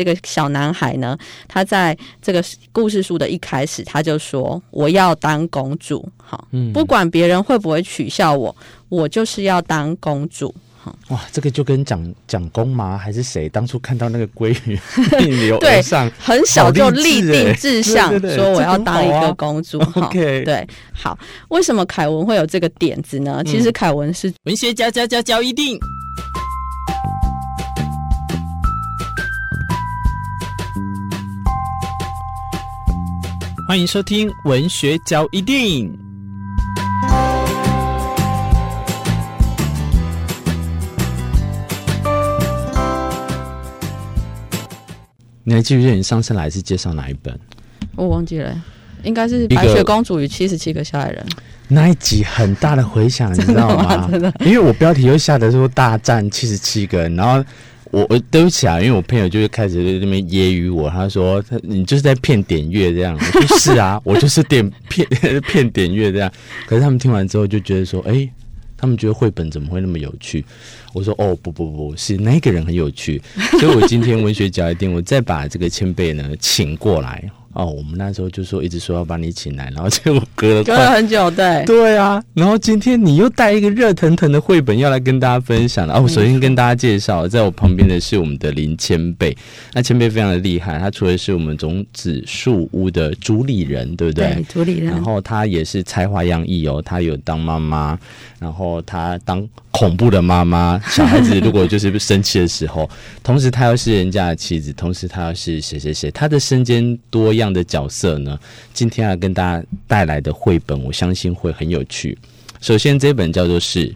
这个小男孩呢，他在这个故事书的一开始，他就说：“我要当公主，好，嗯，不管别人会不会取笑我，我就是要当公主。”哇，这个就跟蒋蒋公吗？还是谁？当初看到那个鲑鱼 逆流而上，对，很小就立定志向，对对对，说我要当一个公主。啊、OK，对，好，为什么凯文会有这个点子呢？其实凯文是文学家，家家教一定。欢迎收听文学交一定。你还记不记得你上次来是介绍哪一本？我忘记了，应该是《白雪公主与七十七个小矮人》那一集很大的回响，你知道吗？真的，因为我标题又下的说大战七十七个人，然后我我对不起啊，因为我朋友就是开始在那边揶揄我，他说他你就是在骗点阅这样，我说 是啊，我就是点 骗 骗点阅这样，可是他们听完之后就觉得说，哎、欸。他们觉得绘本怎么会那么有趣？我说哦，不不不，是那个人很有趣，所以我今天文学角一定，我再把这个前辈呢请过来。哦，我们那时候就说一直说要把你请来，然后 结果隔了隔了很久，对对啊，然后今天你又带一个热腾腾的绘本要来跟大家分享了。哦，我首先跟大家介绍，在我旁边的是我们的林千贝，那千贝非常的厉害，他除了是我们种子树屋的主理人，对不对？对，主理人。然后他也是才华洋溢哦，他有当妈妈，然后他当恐怖的妈妈，小孩子如果就是生气的时候，同时她又是人家的妻子，同时她又是谁谁谁，她的身兼多样的角色呢？今天要跟大家带来的绘本，我相信会很有趣。首先，这本叫做是《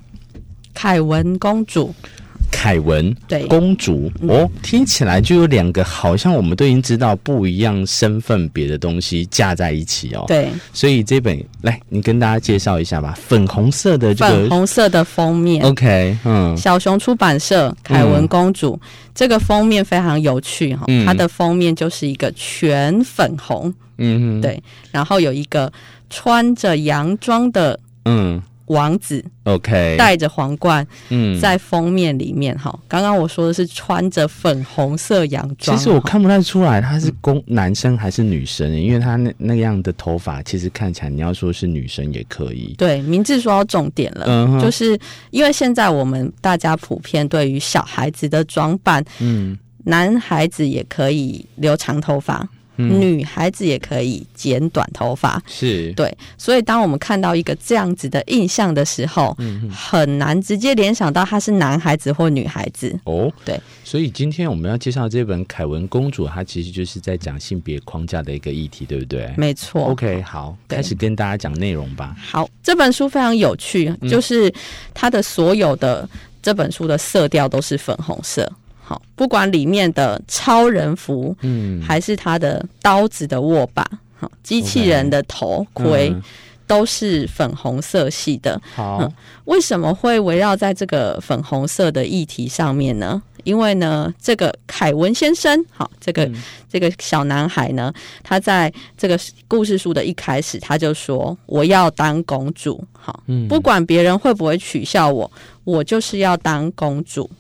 凯文公主》。凯文对。公主。哦，听起来就有两个好像我们都已经知道不一样身份别的东西架在一起哦。对，所以这本来你跟大家介绍一下吧。粉红色的这个粉红色的封面，OK，嗯，小熊出版社《凯文公主》嗯、这个封面非常有趣哈，它的封面就是一个全粉红，嗯，对，然后有一个穿着洋装的，嗯。王子，OK，戴着皇冠，嗯，在封面里面哈。刚刚我说的是穿着粉红色洋装，其实我看不太出来他是公男生还是女生，因为他那那样的头发，其实看起来你要说是女生也可以。对，明志说到重点了，嗯，就是因为现在我们大家普遍对于小孩子的装扮，嗯，男孩子也可以留长头发。嗯、女孩子也可以剪短头发，是对，所以当我们看到一个这样子的印象的时候，嗯，很难直接联想到他是男孩子或女孩子。哦，对，所以今天我们要介绍这本《凯文公主》，它其实就是在讲性别框架的一个议题，对不对？没错。OK，好，开始跟大家讲内容吧。好，这本书非常有趣，就是它的所有的这本书的色调都是粉红色。好，不管里面的超人服，嗯，还是他的刀子的握把，好，机器人的头盔，嗯，都是粉红色系的。好，嗯，为什么会围绕在这个粉红色的议题上面呢？因为呢，这个凯文先生，好，这个，嗯，这个小男孩呢，他在这个故事书的一开始，他就说：“我要当公主。”好，嗯，不管别人会不会取笑我，我就是要当公主。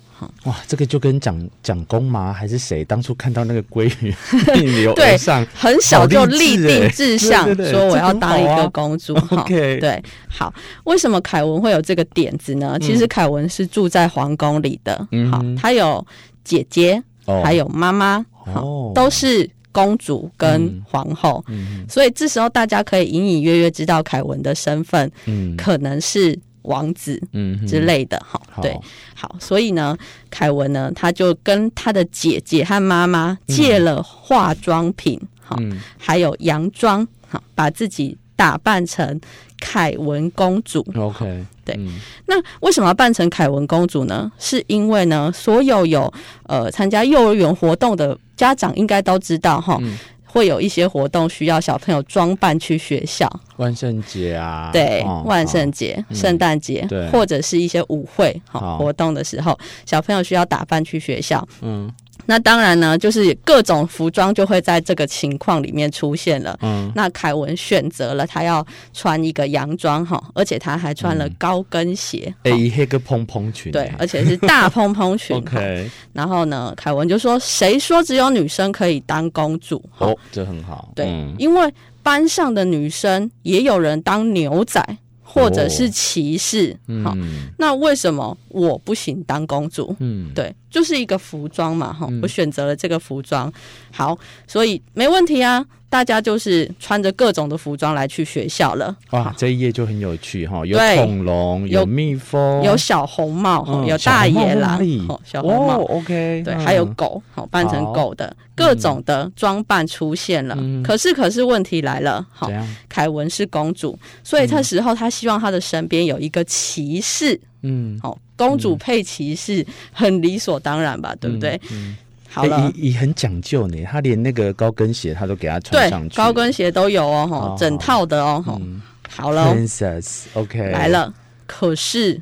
哇，这个就跟蒋蒋公吗？还是谁？当初看到那个鲑鱼 逆流而上，很小就立定志向，说我要当一个公主。好，OK，对，好。为什么凯文会有这个点子呢？其实凯文是住在皇宫里的，嗯、好，他有姐姐，哦、还有妈妈，好、哦，都是公主跟皇后、嗯，所以这时候大家可以隐隐约约知道凯文的身份，嗯，可能是。王子，嗯之类的，哈、嗯，对，好，所以呢，凯文呢，他就跟他的姐姐和妈妈借了化妆品，好、嗯，还有洋装，好，把自己打扮成凯文公主。OK，对、嗯，那为什么要扮成凯文公主呢？是因为呢，所有有呃参加幼儿园活动的家长应该都知道，哈。嗯会有一些活动需要小朋友装扮去学校，万圣节啊，对，哦、万圣节、圣诞节，对，或者是一些舞会好。活动的时候，小朋友需要打扮去学校。嗯，那当然呢，就是各种服装就会在这个情况里面出现了。嗯，那凯文选择了他要穿一个洋装哈，而且他还穿了高跟鞋。哎、嗯，一个蓬蓬裙。对，而且是大蓬蓬裙。OK。然后呢，凯文就说：“谁说只有女生可以当公主？”哦，这很好。对，嗯、因为班上的女生也有人当牛仔。或者是骑士，好、哦嗯，那为什么我不行当公主？嗯，对，就是一个服装嘛，哈、嗯，我选择了这个服装，好，所以没问题啊。大家就是穿着各种的服装来去学校了。哇，这一页就很有趣哈，有恐龙，有蜜蜂，有小红帽，嗯、有大野狼，小红帽、哦、，OK，对、嗯，还有狗，好扮成狗的各种的装扮出现了。嗯、可是，可是问题来了，好，凯文是公主，所以这时候他希望他的身边有一个骑士。嗯，好，公主配骑士很理所当然吧，嗯、对不对？嗯嗯好了，也、欸、很讲究呢。他连那个高跟鞋，他都给他穿上去。对，高跟鞋都有哦，吼，整套的哦，吼、嗯。好了，Princess，OK，、okay、来了。可是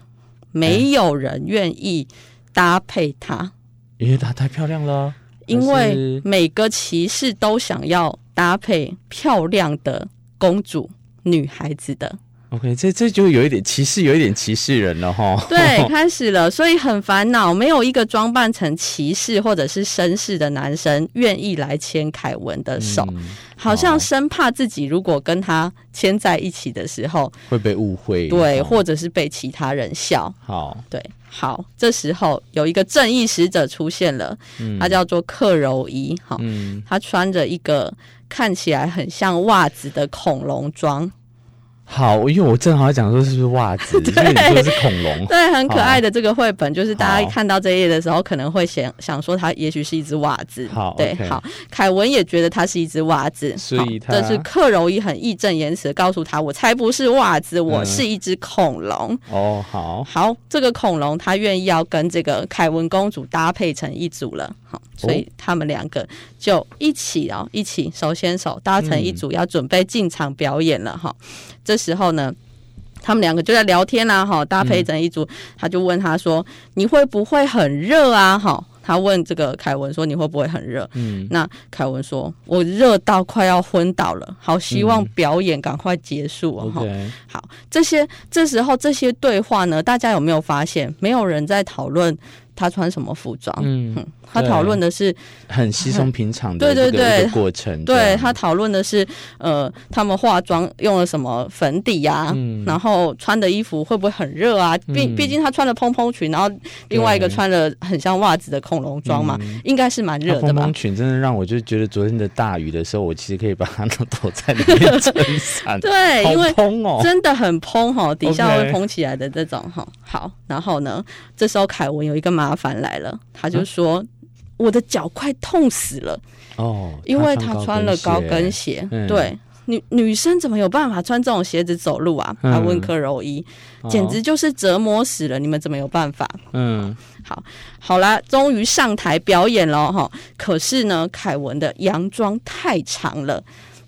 没有人愿意搭配她，因为她太漂亮了。因为每个骑士都想要搭配漂亮的公主、女孩子的。OK，这这就有一点歧视，有一点歧视人了哈。对，开始了，所以很烦恼，没有一个装扮成骑士或者是绅士的男生愿意来牵凯文的手，嗯，好像生怕自己如果跟他牵在一起的时候会被误会，对，或者是被其他人笑。好，对，好，这时候有一个正义使者出现了，嗯，他叫做克柔伊，哈，嗯，他穿着一个看起来很像袜子的恐龙装。好，因为我正好要讲说是不是袜子，所以你说是恐龙，对，很可爱的这个绘本，就是大家一看到这一页的时候，可能会想想说它也许是一只袜子。好，对好，凯文也觉得它是一只袜子，所以他这是克柔伊很义正言辞的告诉他，我才不是袜子，我是一只恐龙。哦、嗯，好，好，这个恐龙他愿意要跟这个凯文公主搭配成一组了，好，所以他们两个就一起哦，一起手牵手搭成一组，要准备进场表演了哈。嗯这时候呢，他们两个就在聊天啦，哈，搭配成一组，他就问他说：“你会不会很热啊？”哈，他问这个凯文说：“你会不会很热？”嗯，那凯文说：“我热到快要昏倒了，好希望表演赶快结束哦。”哈，好，这些这时候这些对话呢，大家有没有发现？没有人在讨论。他穿什么服装？嗯，他讨论的是很稀松平常的 对对对过程。对，他讨论的是呃，他们化妆用了什么粉底呀、啊嗯？然后穿的衣服会不会很热啊？毕、嗯、毕竟他穿了蓬蓬裙，然后另外一个穿了很像袜子的恐龙装嘛，应该是蛮热的吧？蓬蓬裙真的让我就觉得昨天的大雨的时候，我其实可以把它都躲在里面撑伞。对，因为真的很蓬哈，底下会蓬起来的这种哈。Okay. 好，然后呢，这时候凯文有一个麻烦来了，他就说：“啊、我的脚快痛死了哦，因为他穿了高跟鞋。嗯、对，女女生怎么有办法穿这种鞋子走路啊？”他问克柔伊、嗯，简直就是折磨死了、哦。你们怎么有办法？嗯，好，好啦，终于上台表演了哈。可是呢，凯文的洋装太长了。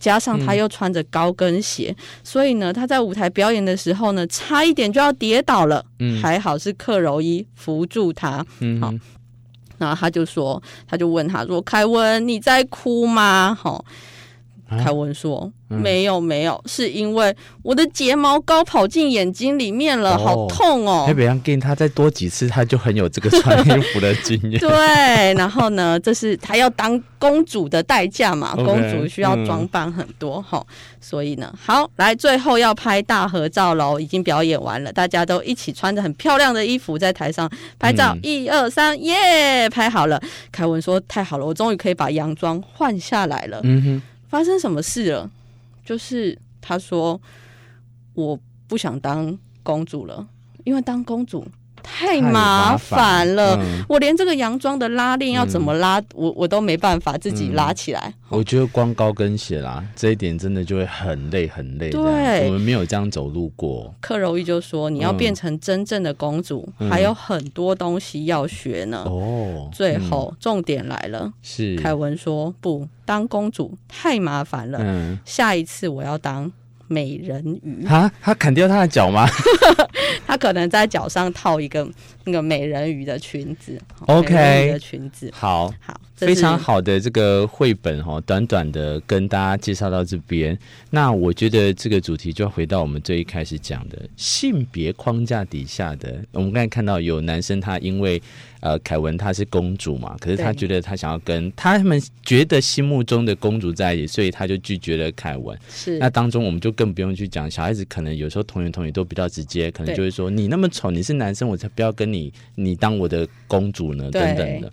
加上他又穿着高跟鞋，嗯，所以呢，他在舞台表演的时候呢，差一点就要跌倒了。嗯，还好是克柔伊扶住他。嗯，好，然后他就说，他就问他说：“凯文，你在哭吗？”好。凯文说：“没有，没有，是因为我的睫毛膏跑进眼睛里面了，好痛哦。”那别让他再多几次，他就很有这个穿衣服的经验。对，然后呢，这是他要当公主的代价嘛？公主需要装扮很多哈，所以呢，好，来最后要拍大合照喽，已经表演完了，大家都一起穿着很漂亮的衣服在台上拍照，一二三，耶，拍好了。凯文说：“太好了，我终于可以把洋装换下来了。”嗯哼。发生什么事了？就是他说，我不想当公主了，因为当公主。太麻烦了，嗯，我连这个洋装的拉链要怎么拉，嗯、我我都没办法自己拉起来，嗯。我觉得光高跟鞋啦，这一点真的就会很累很累。对，我们没有这样走路过。克柔伊就说：“你要变成真正的公主，嗯，还有很多东西要学呢。”哦，最后，嗯、重点来了，是凯文说：“不，当公主太麻烦了，嗯，下一次我要当。”美人鱼啊，他砍掉他的脚吗？他可能在脚上套一个那个美人鱼的裙子。OK，的裙子。好，好，非常好的这个绘本哈，短短的跟大家介绍到这边。那我觉得这个主题就要回到我们最一开始讲的性别框架底下的。我们刚才看到有男生他因为呃凯文他是公主嘛，可是他觉得他想要跟他们觉得心目中的公主在一起，所以他就拒绝了凯文。是那当中我们就更不用去讲，小孩子可能有时候同言同语都比较直接，可能就会说你那么丑，你是男生，我才不要跟你你当我的公主呢，等等的。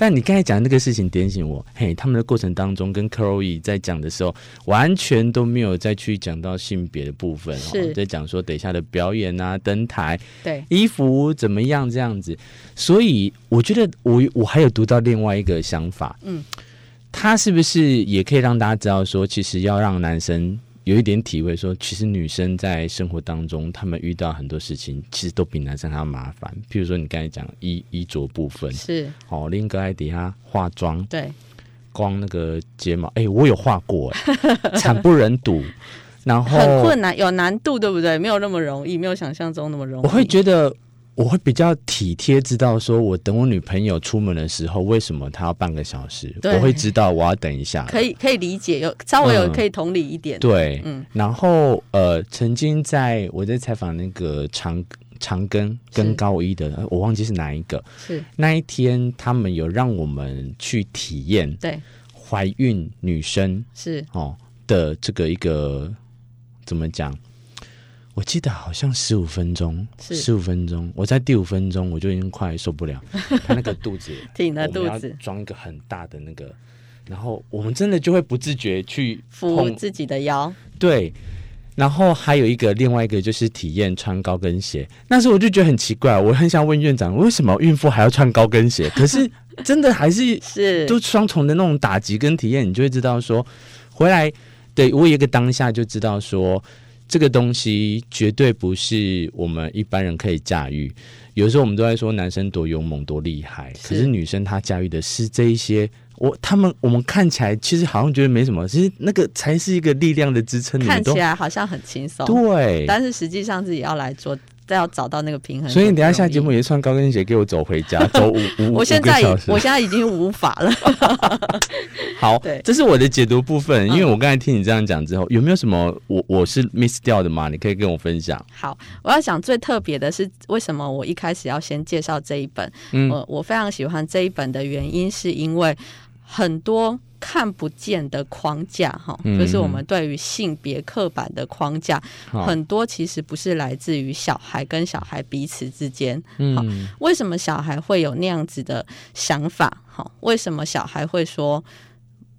但你刚才讲的那个事情点醒我，嘿，他们的过程当中跟 Chloe 在讲的时候，完全都没有再去讲到性别的部分，是在讲说等一下的表演啊、登台、对衣服怎么样这样子。所以我觉得我我还有读到另外一个想法，嗯，他是不是也可以让大家知道说，其实要让男生。有一点体会说，说其实女生在生活当中，她们遇到很多事情，其实都比男生还要麻烦。譬如说，你刚才讲衣衣着部分是哦，另一个爱底下化妆，对，光那个睫毛，哎、欸，我有画过，哎，惨不忍睹。然后很困难，有难度，对不对？没有那么容易，没有想象中那么容易。我会觉得。我会比较体贴，知道说我等我女朋友出门的时候，为什么她要半个小时？我会知道我要等一下。可以可以理解，有稍微有可以同理一点。嗯、对，嗯。然后呃，曾经在我在采访那个长长庚跟高一的，我忘记是哪一个。是那一天，他们有让我们去体验对怀孕女生是哦的这个一个怎么讲？我记得好像十五分钟，十五分钟，我在第五分钟我就已经快受不了，他那个肚子挺的肚子，装一个很大的那个，然后我们真的就会不自觉去扶自己的腰，对，然后还有一个另外一个就是体验穿高跟鞋，那时候我就觉得很奇怪，我很想问院长，为什么孕妇还要穿高跟鞋？可是 真的还是是都双重的那种打击跟体验，你就会知道说，回来对我有一个当下就知道说。这个东西绝对不是我们一般人可以驾驭。有时候我们都在说男生多勇猛多厉害，可是女生她驾驭的是这一些。我他们我们看起来其实好像觉得没什么，其实那个才是一个力量的支撑。看起来好像很轻松，对，但是实际上自己要来做。再要找到那个平衡，所以你等一下下节目也穿高跟鞋给我走回家，走五五我现在我现在已经无法了。好，对，这是我的解读部分。因为我刚才听你这样讲之后，有没有什么我我是 miss 掉的吗？你可以跟我分享。好，我要讲最特别的是为什么我一开始要先介绍这一本。嗯，我我非常喜欢这一本的原因是因为很多。看不见的框架，哈，就是我们对于性别刻板的框架，嗯、很多其实不是来自于小孩跟小孩彼此之间。嗯，为什么小孩会有那样子的想法？哈，为什么小孩会说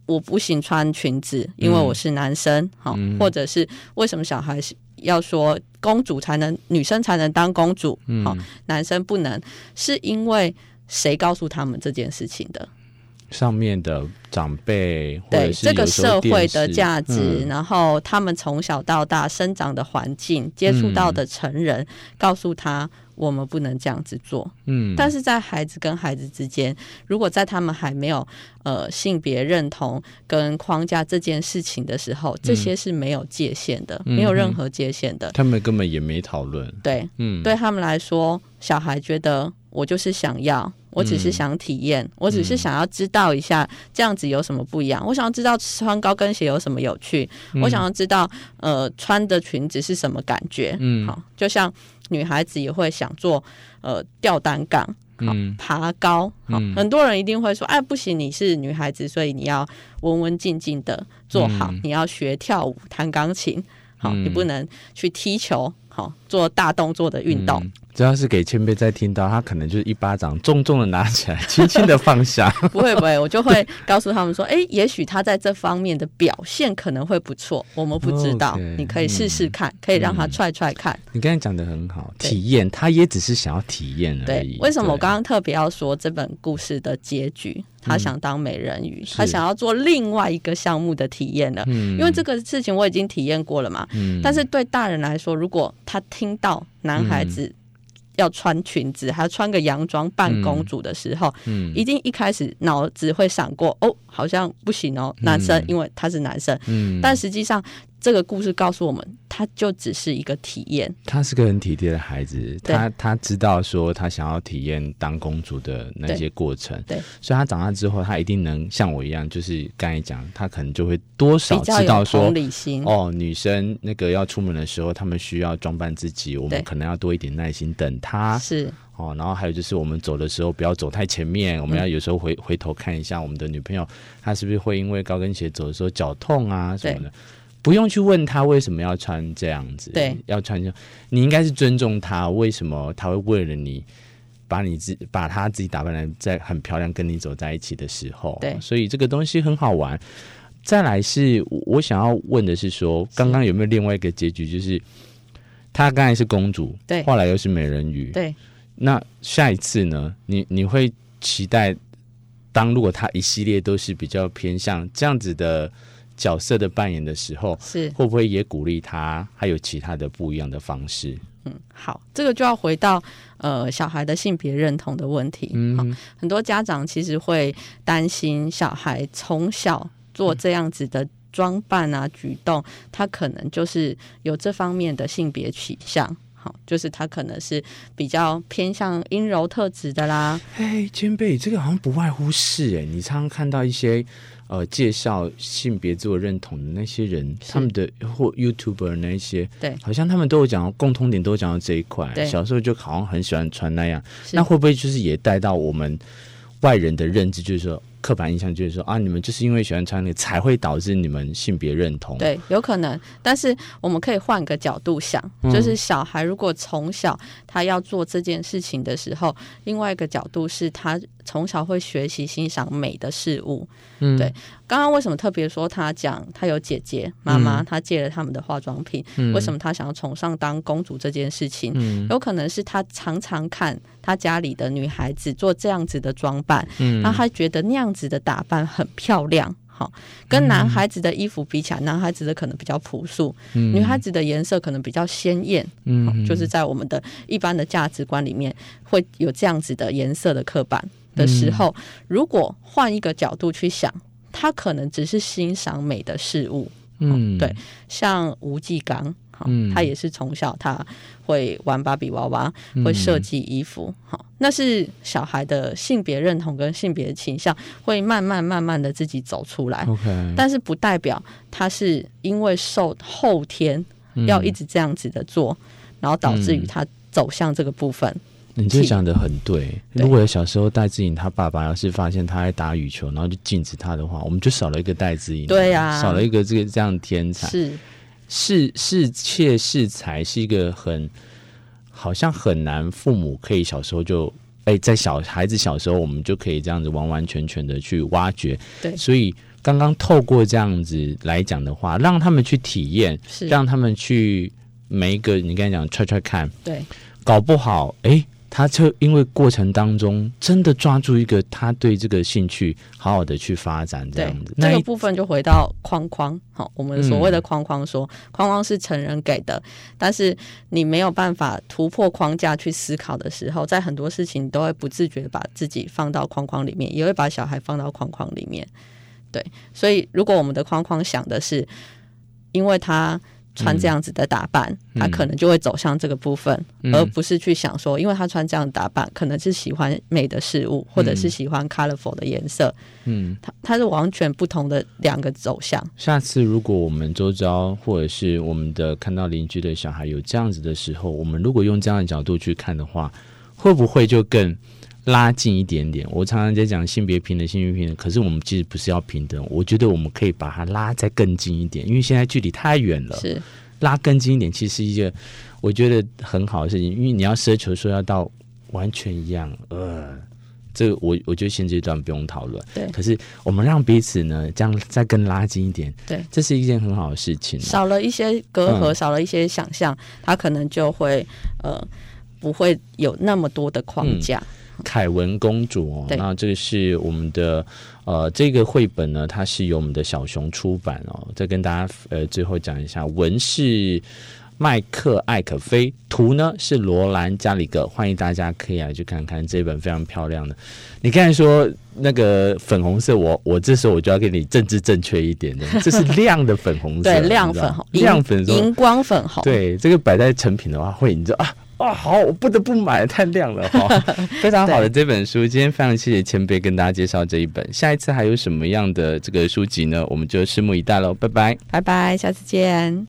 我不行穿裙子，因为我是男生？好、嗯，或者是为什么小孩要说公主才能，女生才能当公主？好，男生不能，是因为谁告诉他们这件事情的？上面的长辈，对这个社会的价值，嗯、然后他们从小到大生长的环境，接触到的成人，嗯、告诉他我们不能这样子做。嗯，但是在孩子跟孩子之间，如果在他们还没有呃性别认同跟框架这件事情的时候，这些是没有界限的，嗯、没有任何界限的。他们根本也没讨论。对，嗯，对他们来说，小孩觉得我就是想要。我只是想体验，嗯、我只是想要知道一下这样子有什么不一样。嗯、我想要知道穿高跟鞋有什么有趣。嗯、我想要知道，呃，穿的裙子是什么感觉。嗯，好，就像女孩子也会想做，呃，吊单杠，好，嗯、爬高，好，嗯、很多人一定会说，哎，不行，你是女孩子，所以你要文文静静的做好，嗯、你要学跳舞、弹钢琴，好，嗯、你不能去踢球，好，做大动作的运动。嗯只要是给前辈在听到，他可能就是一巴掌重重的拿起来，轻轻的放下。不会不会，我就会告诉他们说，哎、欸，也许他在这方面的表现可能会不错，我们不知道，Okay, 你可以试试看，嗯、可以让他踹踹看。你刚才讲的很好，体验，他也只是想要体验而已。对，为什么我刚刚特别要说这本故事的结局？他想当美人鱼，嗯、他想要做另外一个项目的体验了，嗯、因为这个事情我已经体验过了嘛。嗯、但是对大人来说，如果他听到男孩子、嗯。要穿裙子，还要穿个洋装扮公主的时候，嗯，嗯一定一开始脑子会闪过，哦，好像不行哦，男生，嗯、因为他是男生，嗯，但实际上这个故事告诉我们。他就只是一个体验。他是个很体贴的孩子，他他知道说他想要体验当公主的那些过程，对，所以他长大之后，他一定能像我一样，就是刚才讲，他可能就会多少知道说，哦，女生那个要出门的时候，他们需要装扮自己，我们可能要多一点耐心等他，是。哦，然后还有就是我们走的时候不要走太前面，我们要有时候回、嗯、回头看一下我们的女朋友，她是不是会因为高跟鞋走的时候脚痛啊什么的，不用去问他为什么要穿这样子，对，要穿这样，你应该是尊重他，为什么他会为了你把你自把他自己打扮的在很漂亮跟你走在一起的时候，对，所以这个东西很好玩。再来是我想要问的是说，刚刚有没有另外一个结局，就是她刚才是公主，对，后来又是美人鱼，对。那下一次呢？你你会期待，当如果她一系列都是比较偏向这样子的角色的扮演的时候，是会不会也鼓励他还有其他的不一样的方式？嗯，好，这个就要回到呃小孩的性别认同的问题。嗯，很多家长其实会担心小孩从小做这样子的装扮啊、举动，他可能就是有这方面的性别取向。好，就是他可能是比较偏向阴柔特质的啦。哎，兼备，这个好像不外乎是哎，你常常看到一些呃介绍性别自我认同的那些人，他们的或 YouTuber 那一些，对，好像他们都有讲共通点，都有讲到这一块。对，小时候就好像很喜欢穿那样，那会不会就是也带到我们外人的认知，就是说？刻板印象就是说啊，你们就是因为喜欢穿那个，才会导致你们性别认同。对，有可能。但是我们可以换个角度想，嗯、就是小孩如果从小他要做这件事情的时候，另外一个角度是他从小会学习欣赏美的事物。嗯，对。刚刚为什么特别说他讲他有姐姐妈妈，他借了他们的化妆品？嗯、为什么他想要崇尚当公主这件事情？嗯、有可能是他常常看他家里的女孩子做这样子的装扮，嗯，然后他觉得那样。样子的打扮很漂亮，好，跟男孩子的衣服比起来，嗯、男孩子的可能比较朴素，嗯、女孩子的颜色可能比较鲜艳，嗯，就是在我们的一般的价值观里面会有这样子的颜色的刻板的时候，嗯、如果换一个角度去想，他可能只是欣赏美的事物，嗯，对，像吴继刚。嗯，他也是从小他会玩芭比娃娃，会设计衣服。好、嗯，那是小孩的性别认同跟性别倾向会慢慢慢慢的自己走出来。OK，但是不代表他是因为受后天要一直这样子的做，嗯、然后导致于他走向这个部分。你这讲的很对。如果小时候戴志颖他爸爸要是发现他在打羽球，然后就禁止他的话，我们就少了一个戴志颖。对呀、啊，少了一个这个这样的天才。是。是是切是才是一个很好像很难，父母可以小时候就哎、欸，在小孩子小时候，我们就可以这样子完完全全的去挖掘。对，所以刚刚透过这样子来讲的话，让他们去体验，是让他们去每一个你刚才讲踹踹看，对，搞不好哎。欸他就因为过程当中真的抓住一个他对这个兴趣，好好的去发展这样子。这个部分就回到框框，好，我们所谓的框框说，说、嗯、框框是成人给的，但是你没有办法突破框架去思考的时候，在很多事情都会不自觉把自己放到框框里面，也会把小孩放到框框里面。对，所以如果我们的框框想的是，因为他。穿这样子的打扮，嗯、他可能就会走向这个部分，嗯、而不是去想说，因为他穿这样的打扮，可能是喜欢美的事物，或者是喜欢 colorful 的颜色。嗯，他他是完全不同的两个走向。下次如果我们周遭或者是我们的看到邻居的小孩有这样子的时候，我们如果用这样的角度去看的话，会不会就更？拉近一点点，我常常在讲性别平等，性别平等。可是我们其实不是要平等，我觉得我们可以把它拉再更近一点，因为现在距离太远了。是拉更近一点，其实是一个我觉得很好的事情。因为你要奢求说要到完全一样，呃，这个我我觉得现阶段不用讨论。对，可是我们让彼此呢，这样再更拉近一点，对，这是一件很好的事情。少了一些隔阂，嗯、少了一些想象，他可能就会呃不会有那么多的框架。嗯凯文公主哦，那这个是我们的呃，这个绘本呢，它是由我们的小熊出版哦。再跟大家呃最后讲一下，文是麦克艾可菲，图呢是罗兰加里格，欢迎大家可以来去看看这本非常漂亮的。你刚才说那个粉红色，我我这时候我就要给你政治正确一点的，这是亮的粉红色，对，亮粉红，亮粉荧光粉红，对，这个摆在成品的话会，你知道啊。哇，好，我不得不买，太亮了哈！非常好的这本书，今天非常谢谢前辈跟大家介绍这一本。下一次还有什么样的这个书籍呢？我们就拭目以待喽，拜拜，拜拜，下次见。